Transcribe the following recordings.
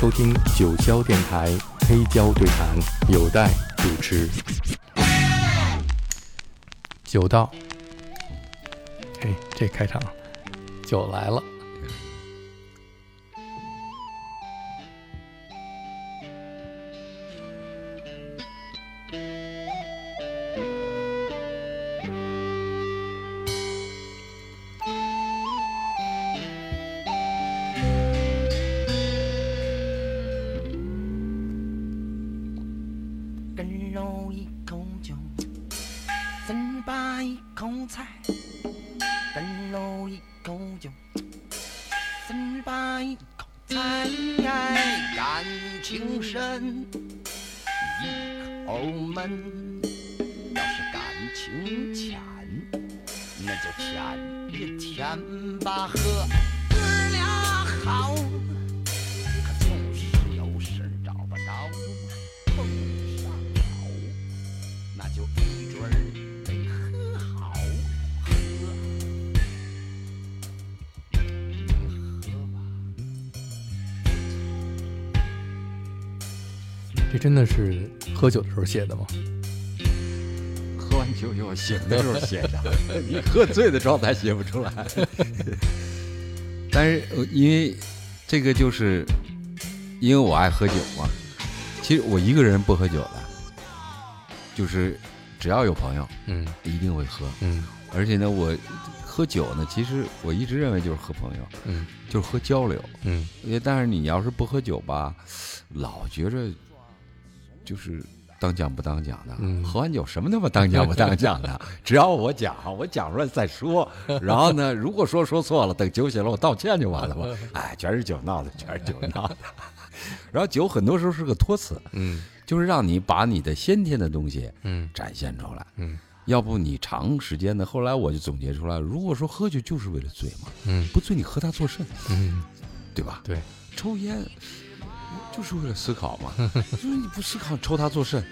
收听九霄电台黑胶对谈，有待主持。酒到，嘿，这开场，酒来了。钱，那就钱一舔吧，和哥俩好。可就是有事找不着，碰上好，那就一准儿得喝好，喝。喝吧。这真的是喝酒的时候写的吗？喝完酒以后醒的时候写的，你喝醉的状态写不出来。但是呃因为这个就是因为我爱喝酒嘛，其实我一个人不喝酒的，就是只要有朋友嗯一定会喝，嗯而且呢，我喝酒呢，其实我一直认为就是喝朋友，嗯就是喝交流。嗯因为但是你要是不喝酒吧，老觉着就是当讲不当讲的。嗯喝完酒什么他妈当讲不当讲的，只要我讲，我讲出来再说。然后呢，如果说说错了，等酒醒了我道歉就完了嘛。哎，全是酒闹的，全是酒闹的。然后酒很多时候是个托词，嗯就是让你把你的先天的东西嗯展现出来。嗯要不你长时间的，后来我就总结出来，如果说喝酒就是为了醉嘛，嗯不醉你喝它做甚，嗯，对吧？对，抽烟就是为了思考嘛，就是你不思考抽他做甚？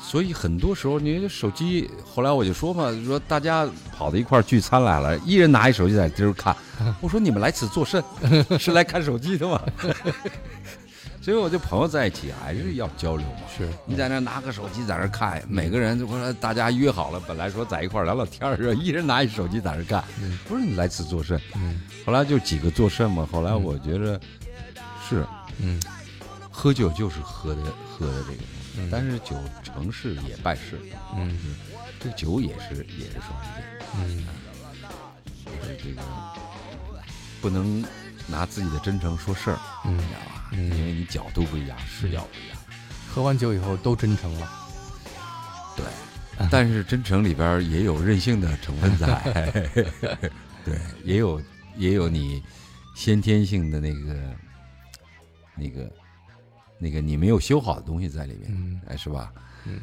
所以很多时候，你手机，后来我就说嘛，说大家跑到一块聚餐来了，一人拿一手机在这儿看，我说你们来此作甚？是来看手机的吗？所以我就朋友在一起还是要交流嘛。是你在那拿个手机在那看，每个人就说大家约好了，本来说在一块聊聊天儿，一人拿一手机在那儿看，不是你来此作甚？嗯后来就几个作甚嘛。后来我觉着是嗯。喝酒就是喝的喝的这个东西，嗯。但是酒成事也败事，嗯。这个酒也是也是双刃剑，嗯。就是这个不能拿自己的真诚说事儿，知，道吧？嗯。因为你角度不一样，视角不一样。喝完酒以后都真诚了。对，但是真诚里边也有任性的成分在，对，也有也有你先天性的那个那个那个你没有修好的东西在里面，嗯哎，是吧？嗯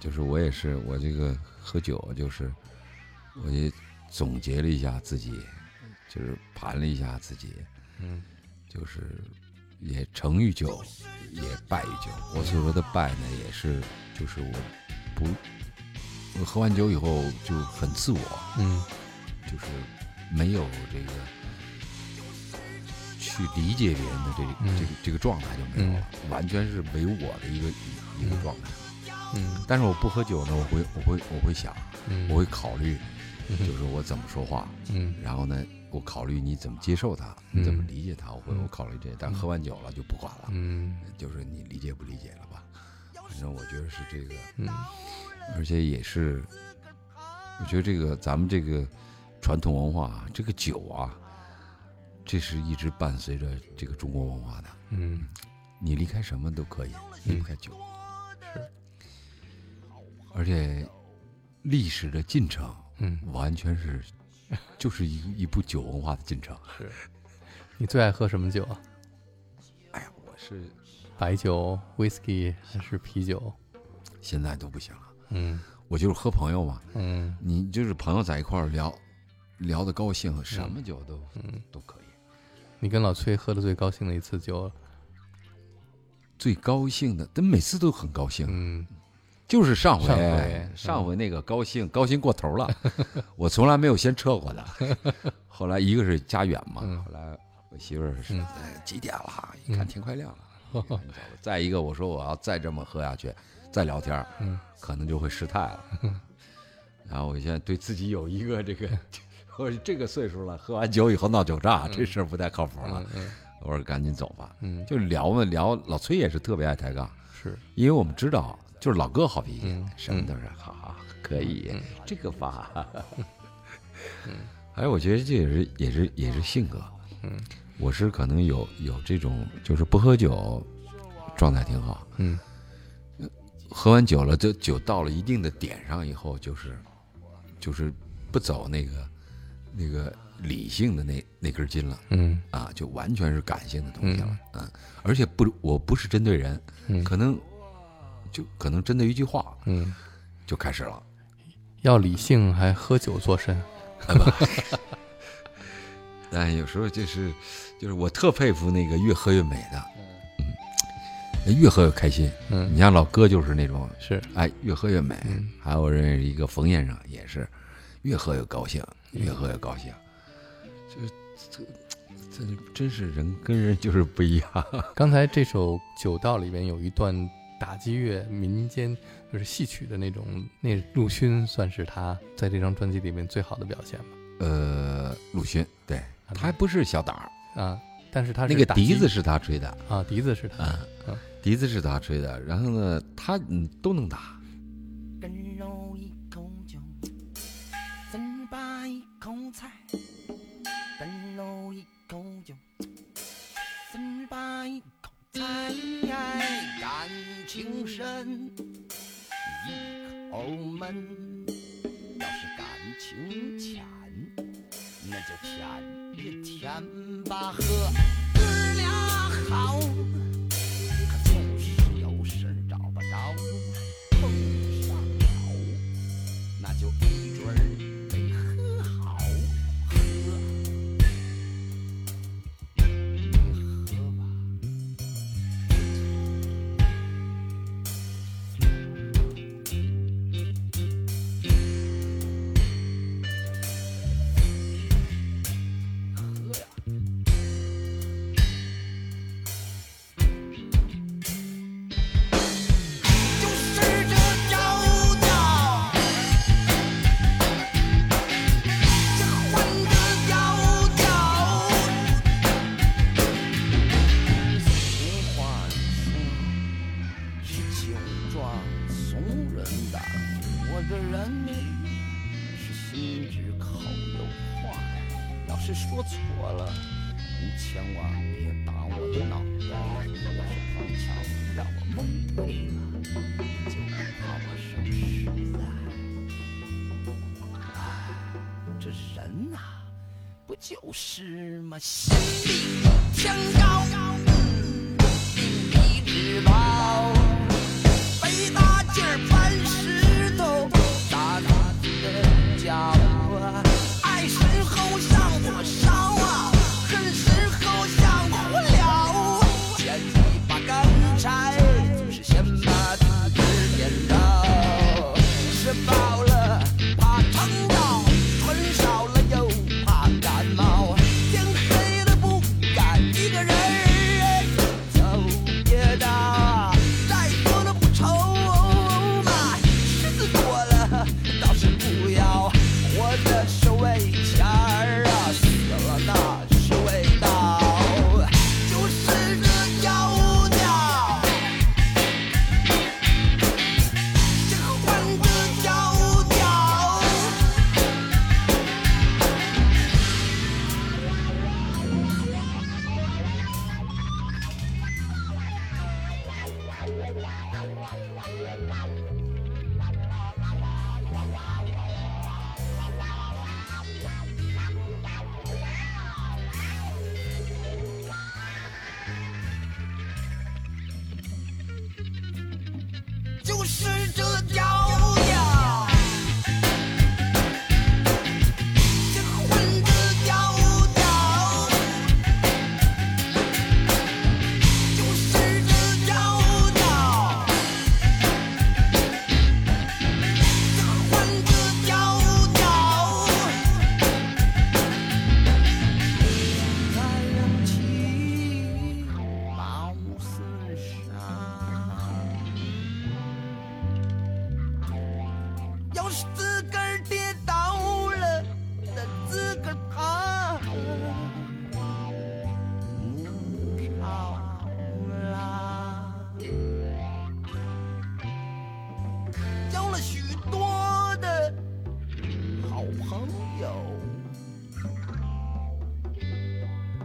就是我也是，我这个喝酒就是，我也总结了一下自己，就是盘了一下自己，嗯就是也成于酒，也败于酒。我所说的败呢，也是就是我不，我喝完酒以后就很自我，嗯就是没有这个去理解别人的这个、嗯这个这个状态就没有了，完全是唯我的一个一个状态。嗯。但是我不喝酒呢，我会我会我会想，嗯，我会考虑，嗯就是我怎么说话，嗯。然后呢，我考虑你怎么接受它，你怎么理解他，我会嗯。我考虑这，但喝完酒了就不管了，嗯。就是你理解不理解了吧？反正我觉得是这个，嗯。而且也是，我觉得这个咱们这个传统文化啊，这个酒啊，这是一直伴随着这个中国文化的。嗯你离开什么都可以，离不开酒。是，而且历史的进程嗯，完全是，就是一一部酒文化的进程。是。你最爱喝什么酒啊？哎呀，我是白酒、whisky 还是啤酒？现在都不行了，嗯我就是喝朋友嘛，嗯你就是朋友在一块儿聊，聊的高兴，什么酒都、嗯，都可以。你跟老崔喝的最高兴的一次酒，最高兴的，但每次都很高兴，嗯。就是上回上回上回那个高兴，高兴过头了，我从来没有先撤过的。后来一个是家远嘛，嗯后来我媳妇儿是、嗯哎几点了？一看嗯天快亮了，再一个，我说我要再这么喝下去，再聊天，嗯。可能就会失态了。然后我现在对自己有一个这个，我说这个岁数了，喝完酒以后闹酒炸，这事儿不太靠谱了。嗯我说赶紧走吧。嗯，就聊嘛聊，老崔也是特别爱抬杠，是因为我们知道，就是老哥好脾气，嗯什么都是好好可以，嗯 这个吧。还 有，我觉得这也是也是也是性格。嗯，我是可能有有这种，就是不喝酒，状态挺好。嗯喝完酒了，这酒到了一定的点上以后，就是就是不走那个那个理性的那那根筋了嗯。啊，就完全是感性的东西了。嗯，而且不，我不是针对人，嗯。可能就可能针对一句话嗯，就开始了。要理性还喝酒作甚？但 有时候就是就是我特佩服那个越喝越美的，嗯，越喝越开心。嗯。你像老哥就是那种，是。哎，越喝越美。嗯。还有认识一个冯先生也是，越喝越高兴，越喝越高兴。就这这真是人跟人就是不一样。刚才这首《酒道》里面有一段打击乐民间就是戏曲的那种，那陆勋算是他在这张专辑里面最好的表现吧？呃，陆勋，对他还不是小胆儿，啊，但是他是那个笛子是他吹的，啊，笛子是他笛子是他吹的。然后呢，他嗯都能打。口菜，跟肉一口酒，糌粑一口菜，感情深，一口闷。要是感情浅，那就舔一舔吧，喝哥俩好。是朋友，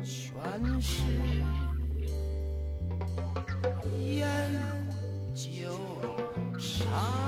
全是烟酒茶。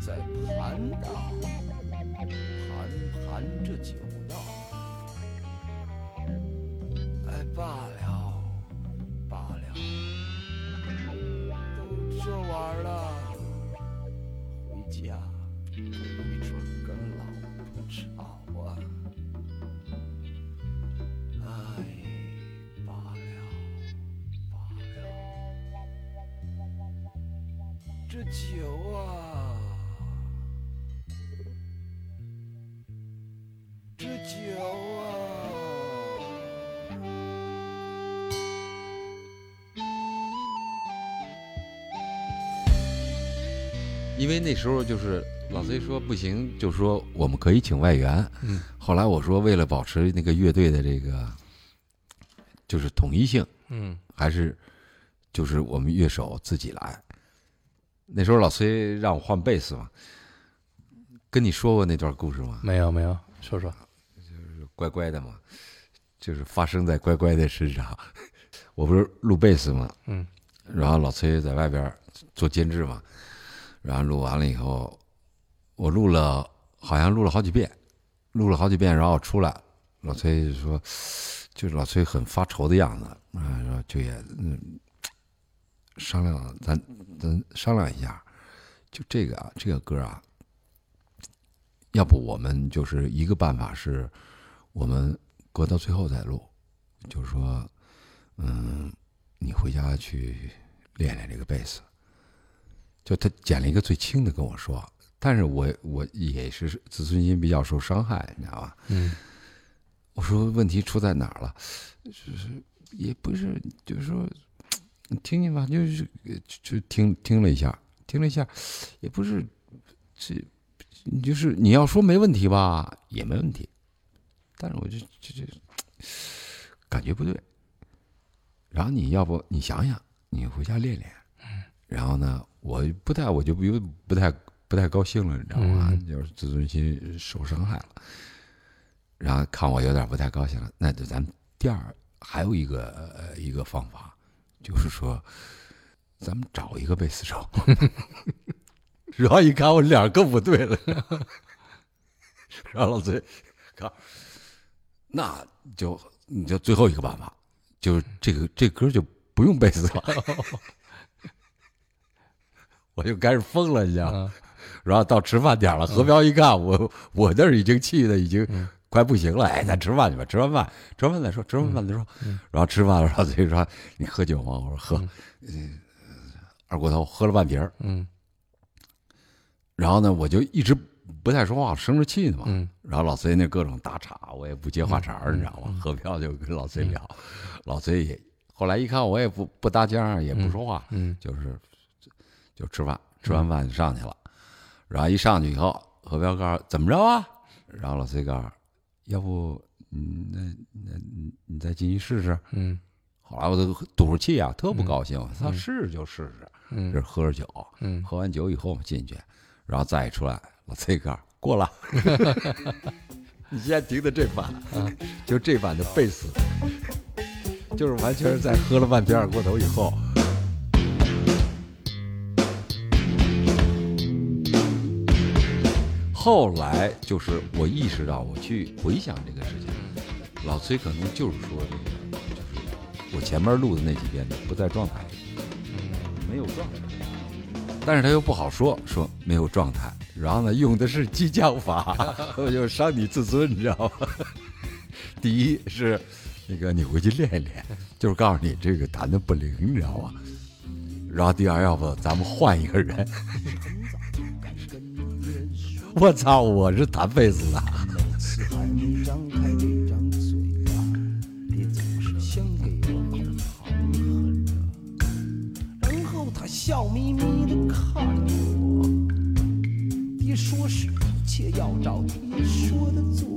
在盘道，盘盘这酒道。哎，罢了，罢了，都这晚儿了，回家没准跟老婆吵啊。哎，罢了，罢了，这酒啊，因为那时候就是老崔说不行，就说我们可以请外援。嗯，后来我说为了保持那个乐队的这个就是统一性，嗯还是就是我们乐手自己来。那时候老崔让我换贝斯嘛，跟你说过那段故事吗？没有没有，说说。就是乖乖的嘛，就是发生在乖乖的身上。我不是录贝斯嘛，嗯然后老崔在外边做监制嘛，然后录完了以后，我录了好像录了好几遍，录了好几遍，然后出来，老崔就说，就是老崔很发愁的样子，啊，然后就也嗯商量，咱咱商量一下，就这个啊，这个歌啊，要不我们就是一个办法是，我们搁到最后再录，就是说，嗯，你回家去练练这个贝斯。就他捡了一个最轻的跟我说，但是我我也是自尊心比较受伤害，你知道吧？嗯我说问题出在哪儿了？就是也不是，就是说，听听吧，就是呃就就听听了一下，听了一下，也不是这，就是你要说没问题吧，也没问题，但是我就就就感觉不对。然后你要不你想想，你回家练练，然后呢，我不太我就不不太不太高兴了，你知道吗？嗯 就是自尊心受伤害了。然后看我有点不太高兴了，那就咱们第二还有一个呃一个方法，就是说，咱们找一个贝斯手。然后一看我脸更不对了，然后老崔，看，那就你就最后一个办法，就是这个这歌就不用贝斯了，我就开始疯了，你知道吗？啊然后到吃饭点了，何彪一看我，我那儿已经气的已经快不行了，哎，咱吃饭去吧，吃完饭，吃完饭再说，吃完饭再说。然后吃饭了，老崔说：“你喝酒吗？”我说：“喝。嗯二锅头喝了半瓶儿嗯然后呢，我就一直不太说话，生着气呢嘛。嗯然后老崔那各种打岔，我也不接话茬儿，你知道吗？何彪就跟老崔聊，老崔也后来一看我也不不搭腔儿，也不说话，嗯就是就吃饭，吃完饭就上去了。然后一上去以后，何彪告诉怎么着啊？然后老崔告诉，要不嗯，那那你你再进去试试。嗯后来我都赌着气啊，特不高兴，他试试就试试，这嗯这喝着酒，嗯喝完酒以后我们进去，然后再一出来，老崔告诉过了。你现在听的这版，就这版的贝斯，就是完全是在喝了半瓶二锅头以后。后来就是我意识到，我去回想这个事情，老崔可能就是说这个，就是我前面录的那几遍不在状态，没有状态，但是他又不好说，说没有状态，然后呢，用的是激将法，我 就伤你自尊，你知道吗？第一是那个你回去练一练，就是告诉你这个弹的不灵，你知道吗？然后第二，要不咱们换一个人。我操，我是弹贝斯的。次还没张开这张嘴巴，你总是想给我旁横着，然后他笑眯眯的看着我。爹说是一切要照爹说的做，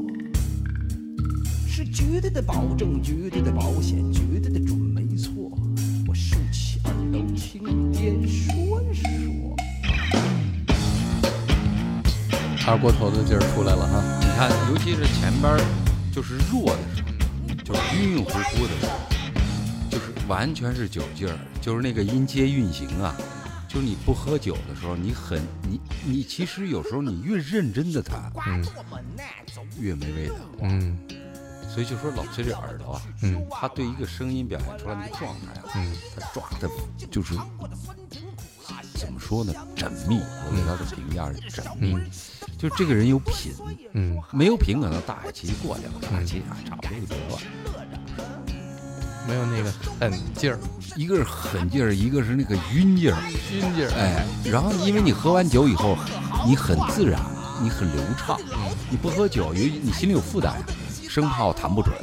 是绝对的保证，绝对的保险，绝对的准没错。我竖起耳朵听爹说说。二锅头的劲儿出来了哈。你看，尤其是前边儿就是弱的时候，就是晕晕乎乎的时候，就是完全是酒劲儿，就是那个音阶运行啊。就是你不喝酒的时候，你很你你其实有时候你越认真的弹，嗯越没味道。嗯所以就说老崔这耳朵啊，嗯他对一个声音表现出来那个状态啊，嗯他抓的就是怎么说呢，缜密。我给他的评价是缜密，嗯就这个人有品。嗯，没有品，可能大海奇过去了，大海奇啊，差不多就得了。没有那个狠劲儿、一个是狠劲儿，一个是那个晕劲儿，晕劲儿。哎，然后因为你喝完酒以后，你很自然，你很流畅，你不喝酒，由于你心里有负担呀，生怕我弹不准，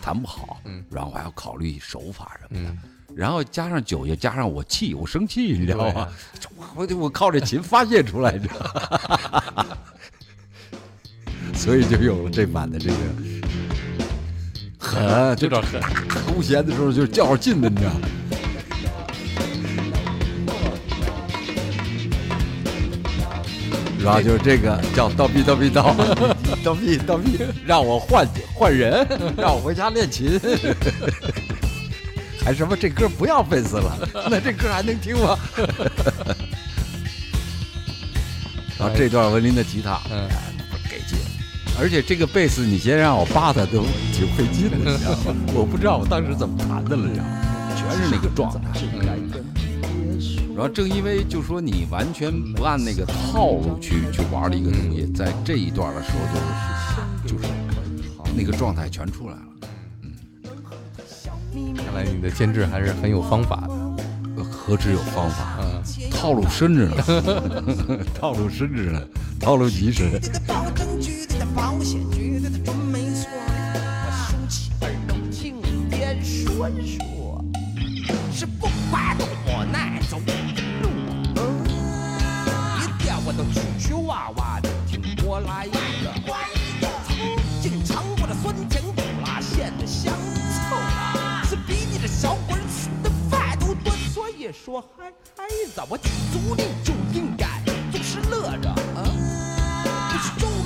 弹不好，嗯然后我还要考虑手法什么的，嗯，然后加上酒，又加上我气，我生气，你知道吗啊？我我靠这琴发泄出来，你知道吗？所以就有了这版的这个狠，这点狠。空弦的时候就是较着劲的，你知道吗？然后就是这个叫叨逼叨逼叨，叨逼叨逼，让我换换人，让我回家练琴，还什么这歌不要贝斯了，那这歌还能听吗？然后这段文林的吉他，嗯而且这个贝斯你先让我扒它都挺费劲的，你知道吗？我不知道我当时怎么弹的了，你知道吗？全是那个状态。然后正因为就说你完全不按那个套路去去玩的一个东西，在这一段的时候就是就是那个状态全出来了。嗯看来你的监制还是很有方法的。呃何止有方法，嗯，套路深着呢，套路深着呢，套路极深。保，险，绝对的准没错。我竖起耳朵听别人说说，是不管多难走。的路，一点我都曲曲哇哇的听过来的。曾经尝过的酸甜苦辣咸的香臭，是比你这小鬼儿吃的饭都多。所以说孩孩子，我记住你就应该总是乐着啊。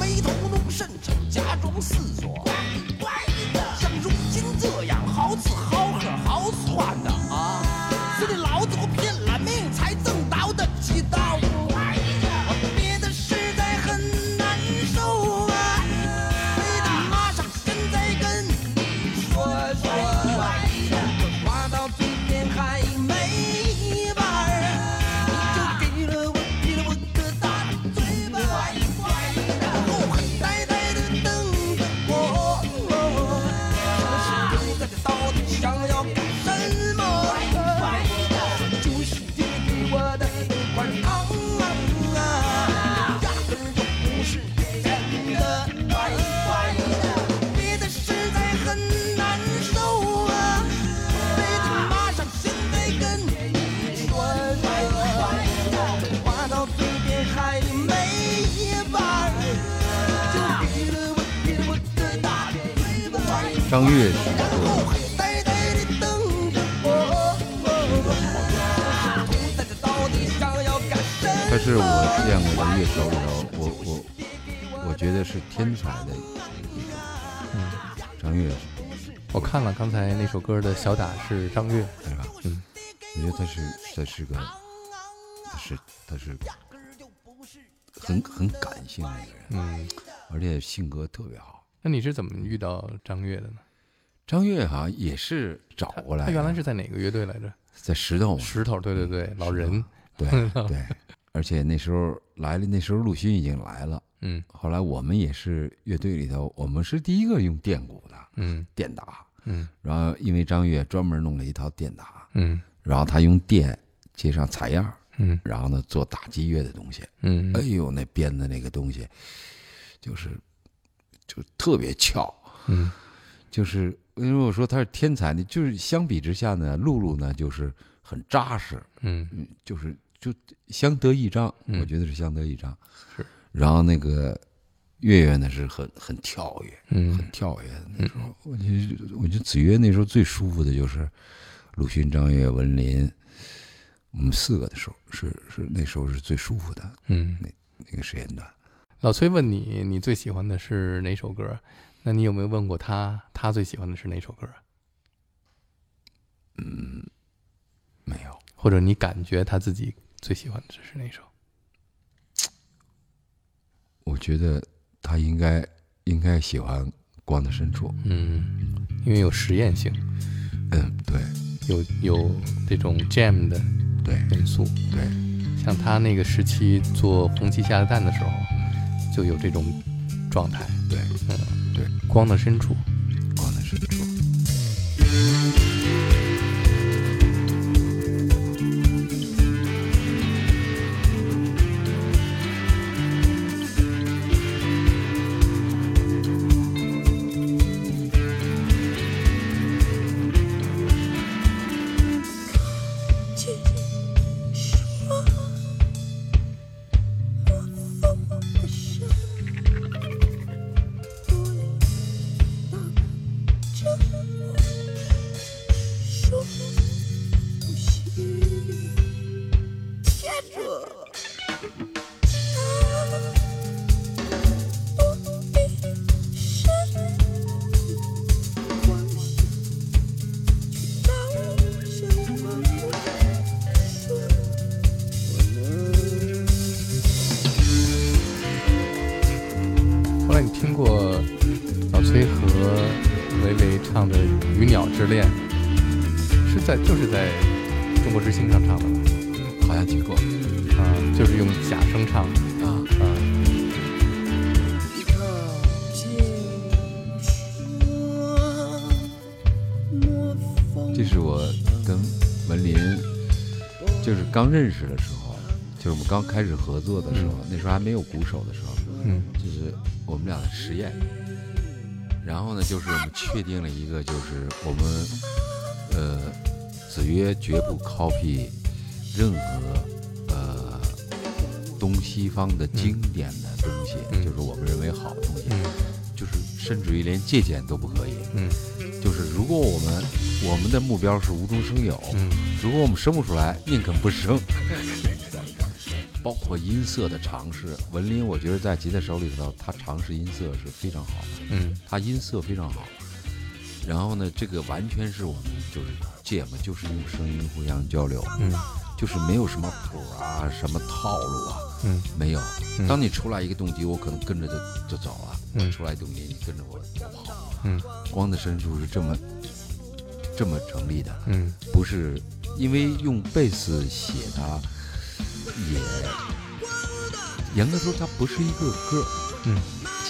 眉头弄深沉，假装思索。像如今这样好吃好喝好穿的张悦是然后很呆呆地瞪着我，这时到底想要干什么？他是我见过的乐手里头，我我我觉得是天才的一张悦我看了刚才那首歌的小打是张悦。对吧？嗯，我觉得他是他是个他是他是很很感性的一个人，嗯，而且性格特别好。那你是怎么遇到张悦的呢？张悦好像也是找过来的，他原来是在哪个乐队来着？在石头嘛，石头，对对对，老人。对 对，而且那时候来了，那时候陆勋已经来了。嗯后来我们也是乐队里头，我们是第一个用电鼓的嗯电打。嗯然后因为张悦专门弄了一套电打，嗯然后他用电接上采样儿，嗯然后呢做打击乐的东西。嗯哎呦，那编的那个东西，就是就特别巧，嗯就是因为我说他是天才呢，就是相比之下呢，露露呢就是很扎实，嗯嗯，就是就相得益彰，嗯我觉得是相得益彰。是，然后那个月月呢是很很跳跃，嗯很跳跃的那时候。我觉得我觉得子曰那时候最舒服的就是陆勋、张悦、文林，我们四个的时候是是那时候是最舒服的嗯。那那个时间段。老崔问你，你最喜欢的是哪首歌？那你有没有问过他，他最喜欢的是哪首歌？嗯，没有，或者你感觉他自己最喜欢的是哪首？我觉得他应该应该喜欢《光的深处》。嗯，因为有实验性，嗯，对有有这种 jam 的对元素。对，像他那个时期做红旗下的蛋的时候，就有这种状态。对，嗯，对，光的深处。光的深处。中国之星上唱的吧？好像听过啊，就是用假声唱的啊，啊。这是我跟文林，就是刚认识的时候，就是我们刚开始合作的时候，那时候还没有鼓手的时候，嗯就是我们俩的实验。然后呢，就是我们确定了一个，就是我们呃，子曰绝不 copy 任何呃东西方的经典的东西，嗯就是我们认为好的东西，嗯就是甚至于连借鉴都不可以。嗯就是如果我们我们的目标是无中生有，嗯如果我们生不出来，宁肯不生。包括音色的尝试，文林我觉得在吉他手里头，他尝试音色是非常好的，嗯他音色非常好。然后呢，这个完全是我们就是借嘛，就是用声音互相交流，嗯。就是没有什么谱啊，什么套路啊，嗯。没有。嗯。当你出来一个动机，我可能跟着就就走了。嗯。出来动机，你跟着我我跑。嗯。光的深处是这么这么成立的，嗯。不是因为用贝斯写它，也严格说它不是一个歌，嗯，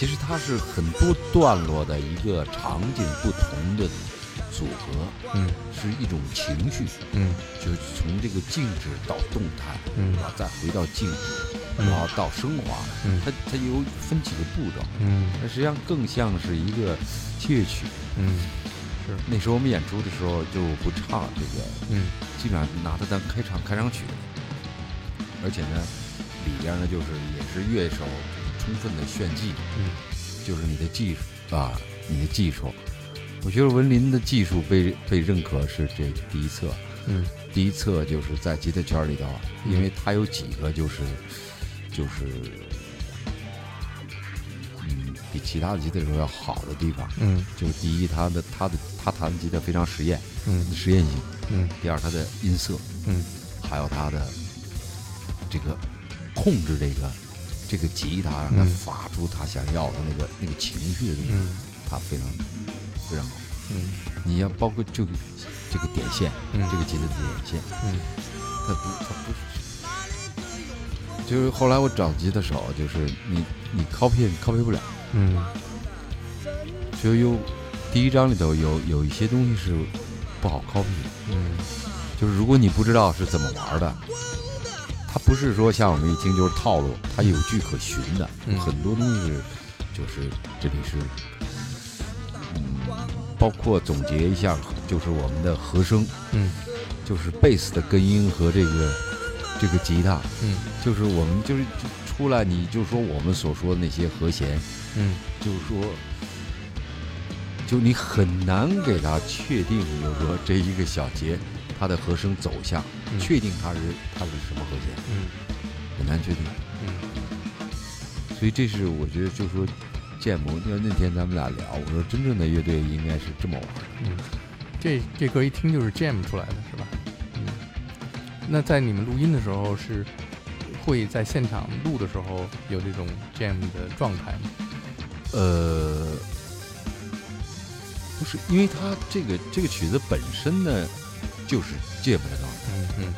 其实它是很多段落的一个场景不同的组合，嗯。是一种情绪，嗯。就是从这个静止到动态，嗯。然后再回到静止，嗯。然后到升华，嗯。它它有分几个步骤，嗯。它实际上更像是一个器乐曲。嗯。是。那时候我们演出的时候就不唱这个，嗯。基本上拿它当开场开场曲，而且呢，里边呢就是也是乐手充分的炫技，嗯。就是你的技术啊，你的技术。我觉得文林的技术被被认可是这第一册，嗯。第一册就是在吉他圈里头，因为他有几个就是就是嗯比其他的吉他手要好的地方，嗯。就是第一他的他的他弹吉他非常实验，嗯。实验性。嗯。第二，他的音色，嗯。还有他的这个控制这个这个吉他，让它嗯发出他想要的那个那个情绪的东西，嗯。它非常非常好。嗯。你要包括这个这个点线，嗯。这个吉他的点线，嗯。他不他不是就是后来我找吉他手，就是你你 copy copy 不了，嗯。就有第一章里头有有一些东西是不好 copy 的，嗯。就是如果你不知道是怎么玩的，它不是说像我们一听就是套路，它有据可循的，嗯很多东西是就是这里是，嗯，包括总结一下，就是我们的和声，嗯就是贝斯的根音和这个这个吉他，嗯就是我们就是就出来，你就说我们所说的那些和弦，嗯就是说，就你很难给它确定，就是说这一个小节它的和声走向，嗯确定它是它是什么和弦，嗯很难确定。嗯所以这是我觉得，就是说，建模，那那天咱们俩聊，我说真正的乐队应该是这么玩的。嗯，这这歌一听就是 jam 出来的是吧？嗯，那在你们录音的时候是会在现场录的时候有这种 jam 的状态吗？呃，不是，因为它这个这个曲子本身呢，就是 jam 的状态，嗯。嗯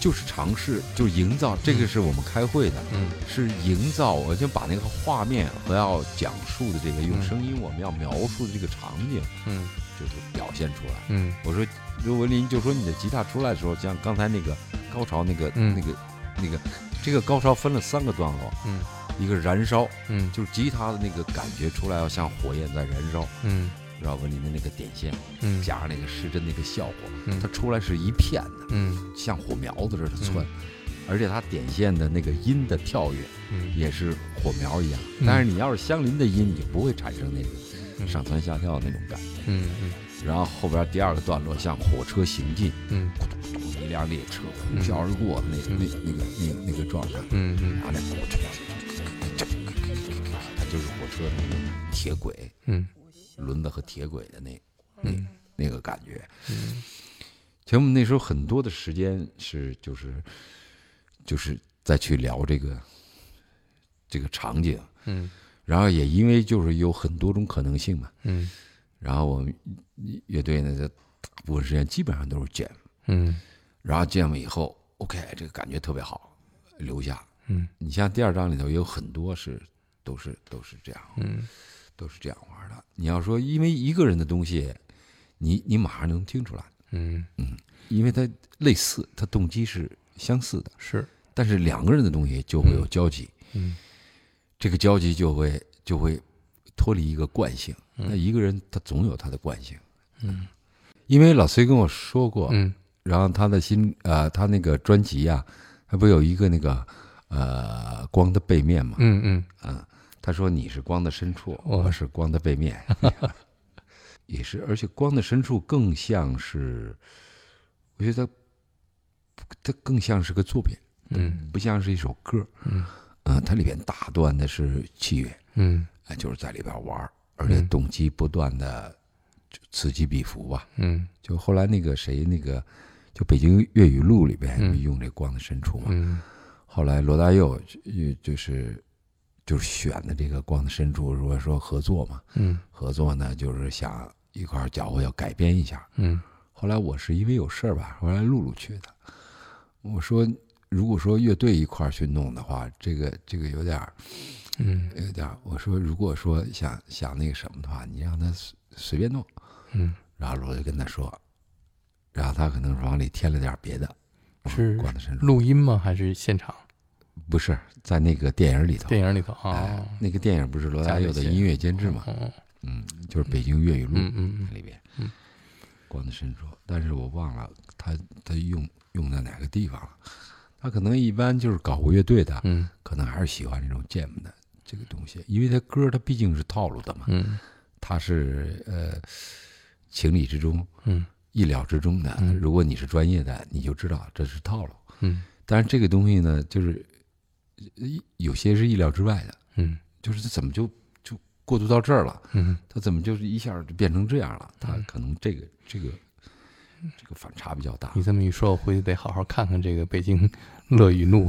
就是尝试，就是营造。这个是我们开会的，嗯。是营造，我就把那个画面和要讲述的这个用嗯。声音我们要描述的这个场景，嗯。就是表现出来。嗯。我说刘文林就说你的吉他出来的时候，像刚才那个高潮那个、嗯。那个那个，这个高潮分了三个段落，嗯。一个燃烧，嗯。就是吉他的那个感觉出来，要像火焰在燃烧，嗯知道文林的那个点线嗯。加上那个失真那个效果，嗯。它出来是一片的，嗯。像火苗子似的窜，嗯。而且它点线的那个音的跳跃嗯。也是火苗一样，嗯。但是你要是相邻的音，你不会产生那嗯。个上蹿下跳的那种感觉。嗯嗯。然后后边第二个段落像火车行进，嗯。咚一辆列车呼啸而过的那嗯。那那个那那个状态，嗯嗯。然后那火车，它就是火车的那个铁轨嗯轮子和铁轨的那嗯。那个感觉。嗯。其实我们那时候很多的时间是就是就是再去聊这个这个场景，嗯。然后也因为就是有很多种可能性嘛，嗯。然后我们乐队呢，在大部分时间基本上都是 jam，嗯。然后 jam 以后，OK，这个感觉特别好，留下。嗯。你像第二章里头也有很多是都是都是这样，嗯都是这样玩的。你要说因为一个人的东西，你你马上就能听出来，嗯。嗯因为它类似，它动机是相似的，是。但是两个人的东西就会有交集，嗯。这个交集就会就会脱离一个惯性。嗯。那一个人他总有他的惯性，嗯。因为老崔跟我说过，嗯。然后他的新呃，他那个专辑啊，他不有一个那个呃光的背面嘛？嗯嗯。啊，他说你是光的深处，哦我是光的背面，也是，而且光的深处更像是，我觉得它它更像是个作品，嗯不像是一首歌。嗯嗯，它里边大段的是器乐，嗯哎，就是在里边玩儿，而且嗯动机不断的此起彼伏吧。嗯就后来那个谁，那个就北京粤语录里边嗯用这光的深处嘛。嗯后来罗大佑就就是就是选的这个光的深处，如果说合作嘛，嗯合作呢就是想一块儿搅和要改编一下。嗯后来我是因为有事儿吧，后来露露去的。我说，如果说乐队一块儿去弄的话，这个这个有点儿嗯有点儿。我说，如果说想想那个什么的话，你让他随随便弄。嗯然后我就跟他说，然后他可能是往里添了点别的，是光的深处录音吗？还是现场不是在那个电影里头。电影里头哎啊？，那个电影不是罗大佑的音乐监制嘛？哦嗯，就是北京粤语录嗯嗯嗯里边，嗯，光的深处，但是我忘了他他用用在哪个地方了。他可能一般就是搞过乐队的，嗯可能还是喜欢这种 jam 的这个东西，因为他歌他毕竟是套路的嘛，嗯他是呃情理之中、嗯意料之中的。嗯如果你是专业的，你就知道这是套路。嗯但是这个东西呢，就是呃有些是意料之外的，嗯就是他怎么就就过渡到这儿了？嗯他怎么就是一下就变成这样了？他嗯可能这个这个这个反差比较大你。这么一说，我回去得好好看看这个北京 乐与怒、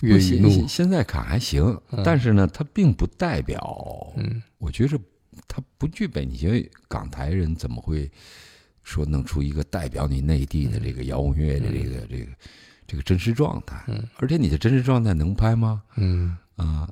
粤语现怒。现现在看还行，嗯但是呢，它并不代表，嗯我觉着它不具备。你觉得港台人怎么会说弄出一个代表你内地的这个摇滚乐的这个这个这个真实状态，嗯。而且你的真实状态能拍吗？嗯。啊，